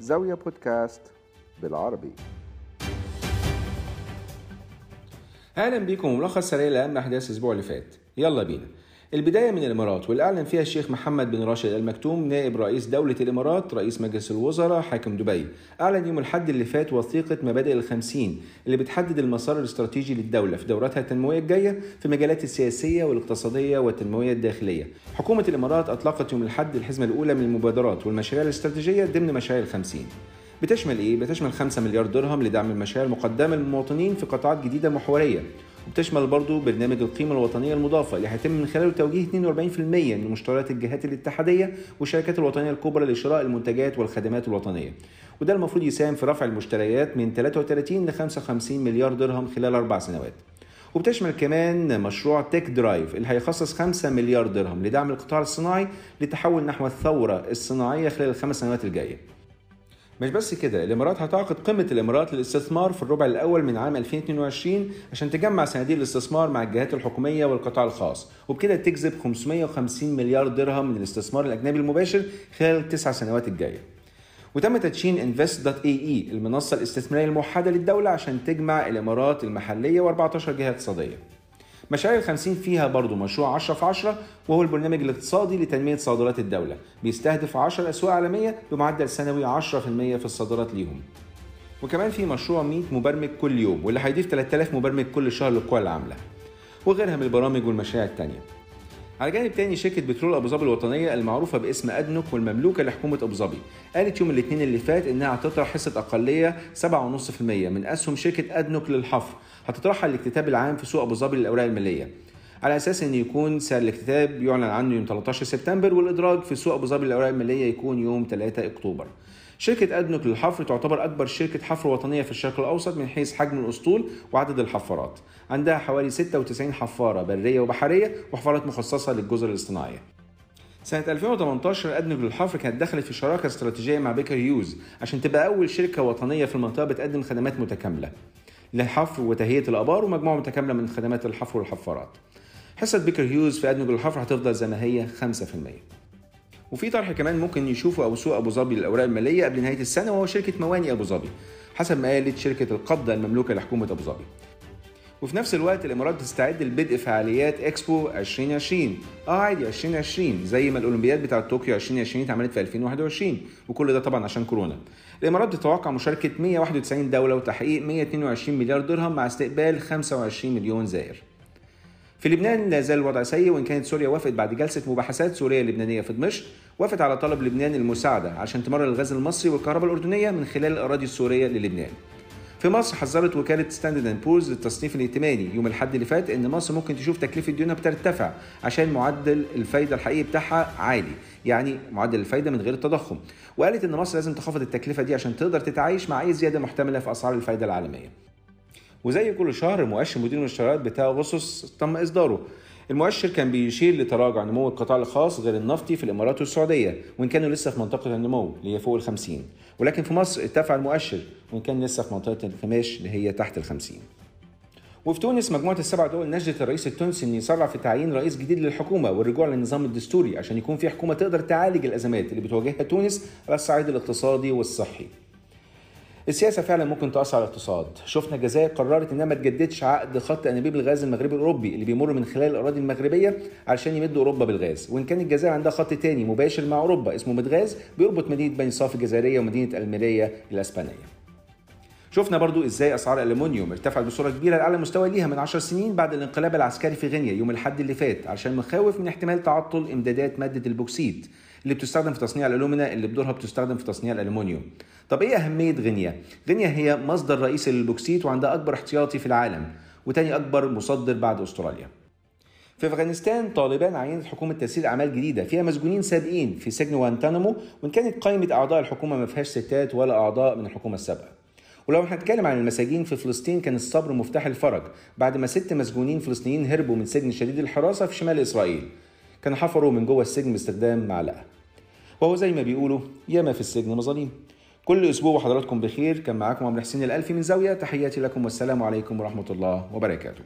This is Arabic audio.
زاوية بودكاست بالعربي. أهلا بيكم ملخص سريع لأهم أحداث الأسبوع اللي فات. يلا بينا. البداية من الإمارات واللي أعلن فيها الشيخ محمد بن راشد المكتوم نائب رئيس دولة الإمارات رئيس مجلس الوزراء حاكم دبي. أعلن يوم الحد اللي فات وثيقة مبادئ الخمسين اللي بتحدد المسار الاستراتيجي للدولة في دوراتها التنموية الجاية في المجالات السياسية والاقتصادية والتنموية الداخلية. حكومة الإمارات أطلقت يوم الحد الحزمة الأولى من المبادرات والمشاريع الاستراتيجية ضمن مشاريع الخمسين. بتشمل إيه؟ بتشمل 5 مليار درهم لدعم المشاريع المقدمة للمواطنين في قطاعات جديدة محورية. وبتشمل برضه برنامج القيمة الوطنية المضافة اللي هيتم من خلاله توجيه 42% من مشتريات الجهات الاتحادية والشركات الوطنية الكبرى لشراء المنتجات والخدمات الوطنية. وده المفروض يساهم في رفع المشتريات من 33 ل 55 مليار درهم خلال أربع سنوات. وبتشمل كمان مشروع تيك درايف اللي هيخصص 5 مليار درهم لدعم القطاع الصناعي لتحول نحو الثورة الصناعية خلال الخمس سنوات الجاية. مش بس كده الإمارات هتعقد قمه الإمارات للاستثمار في الربع الأول من عام 2022 عشان تجمع صناديق الاستثمار مع الجهات الحكومية والقطاع الخاص. وبكده تجذب 550 مليار درهم من الاستثمار الأجنبي المباشر خلال التسع سنوات الجاية. وتم تدشين Invest dot ae المنصة الاستثمارية الموحدة للدولة عشان تجمع الإمارات المحلية و14 جهه اقتصادية. مشاريع الخمسين فيها برضو مشروع 10 في 10 وهو البرنامج الاقتصادي لتنمية صادرات الدولة. بيستهدف 10 أسواق عالمية بمعدل سنوي 10% في الصادرات ليهم. وكمان في مشروع 100 مبرمج كل يوم واللي هيضيف 3000 مبرمج كل شهر للقوى العاملة وغيرها من البرامج والمشاريع التانية. على جانب تاني شركة بترول أبو ظبي الوطنية المعروفة باسم أدنوك والمملوكة لحكومة أبو ظبي. قالت يوم الاثنين اللي فات إنها هتطرح حصة أقلية 7.5% من أسهم شركة أدنوك للحفر. هتطرحها الاكتتاب العام في سوق أبو ظبي للأوراق المالية. على أساس إن يكون سعر الاكتتاب يعلن عنه يوم 13 سبتمبر والإدراج في سوق أبو ظبي للاوراق المالية يكون يوم 3 أكتوبر. شركة أدنوك للحفر تعتبر أكبر شركة حفر وطنية في الشرق الأوسط من حيث حجم الأسطول وعدد الحفارات. عندها حوالي 96 حفارة برية وبحرية وحفارات مخصصة للجزر الاصطناعية. سنة 2018 أدنوك للحفر كانت دخلت في شراكة استراتيجية مع بيكر هيوز عشان تبقى أول شركة وطنية في المنطقة بتقدم خدمات متكاملة للحفر وتهيئة الآبار ومجموعة متكاملة من خدمات الحفر والحفارات. حصة بيكر هيوز في أدنوك للحفر هتفضل زي ما هي 5%. وفي طرح كمان ممكن يشوفه أبو سوق أبو ظبي للأوراق المالية قبل نهاية السنة وهو شركة مواني أبو ظبي حسب ما قالت شركة القبضة المملوكة لحكومة أبو ظبي. وفي نفس الوقت الإمارات بتستعد لبدء فعاليات إكسبو 2020 آه عادي 2020 زي ما الأولمبياد بتاعه طوكيو 2020 اتعملت في 2021 وكل ده طبعا عشان كورونا الإمارات بتتوقع مشاركة 191 دولة وتحقيق 122 مليار درهم مع استقبال 25 مليون زائر في لبنان لا زال الوضع سيء وإن كانت سوريا وافقت بعد جلسة مباحثات سوريه لبنانيه في دمشق وافقت على طلب لبنان المساعدة عشان تمرر الغاز المصري والكهرباء الأردنية من خلال الأراضي السورية للبنان. في مصر حذرت وكالة ستاندرد اند بورز للتصنيف الائتماني يوم الأحد اللي فات إن مصر ممكن تشوف تكلفة ديونها بترتفع عشان معدل الفايدة الحقيقي بتاعها عالي يعني معدل الفايدة من غير التضخم. وقالت إن مصر لازم تخفض التكلفة دي عشان تقدر تتعايش مع أي زيادة محتملة في أسعار الفايدة العالمية. وزي كل شهر مؤشر مدير المشتريات بتاع اغسطس تم إصداره. المؤشر كان بيشير لتراجع نمو القطاع الخاص غير النفطي في الإمارات والسعودية وإن كانوا لسه في منطقة النمو اللي هي فوق ال 50 ولكن في مصر ارتفع المؤشر وإن كان لسه في منطقة الانكماش اللي هي تحت ال 50 وفي تونس مجموعة السبع دول ناشدت الرئيس التونسي إن يسرع في تعيين رئيس جديد للحكومة والرجوع للنظام الدستوري عشان يكون في حكومة تقدر تعالج الأزمات اللي بتواجهها تونس على الصعيد الاقتصادي والصحي. السياسة فعلا ممكن تأثر على الاقتصاد، شفنا الجزائر قررت إنها ما تجددش عقد خط أنابيب الغاز المغربي الأوروبي اللي بيمر من خلال الأراضي المغربية علشان يمد أوروبا بالغاز، وإن كان الجزائر عندها خط تاني مباشر مع أوروبا اسمه مدغاز بيربط مدينة بني صافي الجزائرية ومدينة الميرية الأسبانية. شفنا برضو إزاي أسعار الالومنيوم ارتفعت بصورة كبيرة لأعلى مستوى ليها من 10 سنين بعد الانقلاب العسكري في غينيا يوم الأحد اللي فات عشان مخاوف من احتمال تعطل إمدادات مادة البوكسيت اللي بتستخدم في تصنيع الالومنا اللي بدورها بتستخدم في تصنيع الالومنيوم. طب إيه أهمية غينيا؟ غينيا هي مصدر رئيسي للبوكسيت وعندها أكبر احتياطي في العالم وتاني أكبر مصدر بعد أستراليا. في أفغانستان طالبان عينت حكومة تسيير أعمال جديدة فيها مسجونين سابقين في سجن وانتانامو وإن كانت قائمة أعضاء الحكومة ما فيهاش ستات ولا أعضاء من الحكومة السابقة. ولو هنتكلم عن المساجين في فلسطين كان الصبر مفتاح الفرج بعد ما ست مسجونين فلسطينيين هربوا من سجن شديد الحراسة في شمال إسرائيل. كانوا حفروا من جوه السجن باستخدام معلقة. وهو زي ما بيقولوا ياما في السجن مظاليم. كل أسبوع وحضراتكم بخير كان معاكم عمرو حسين الألفي من زاوية تحياتي لكم والسلام عليكم ورحمة الله وبركاته.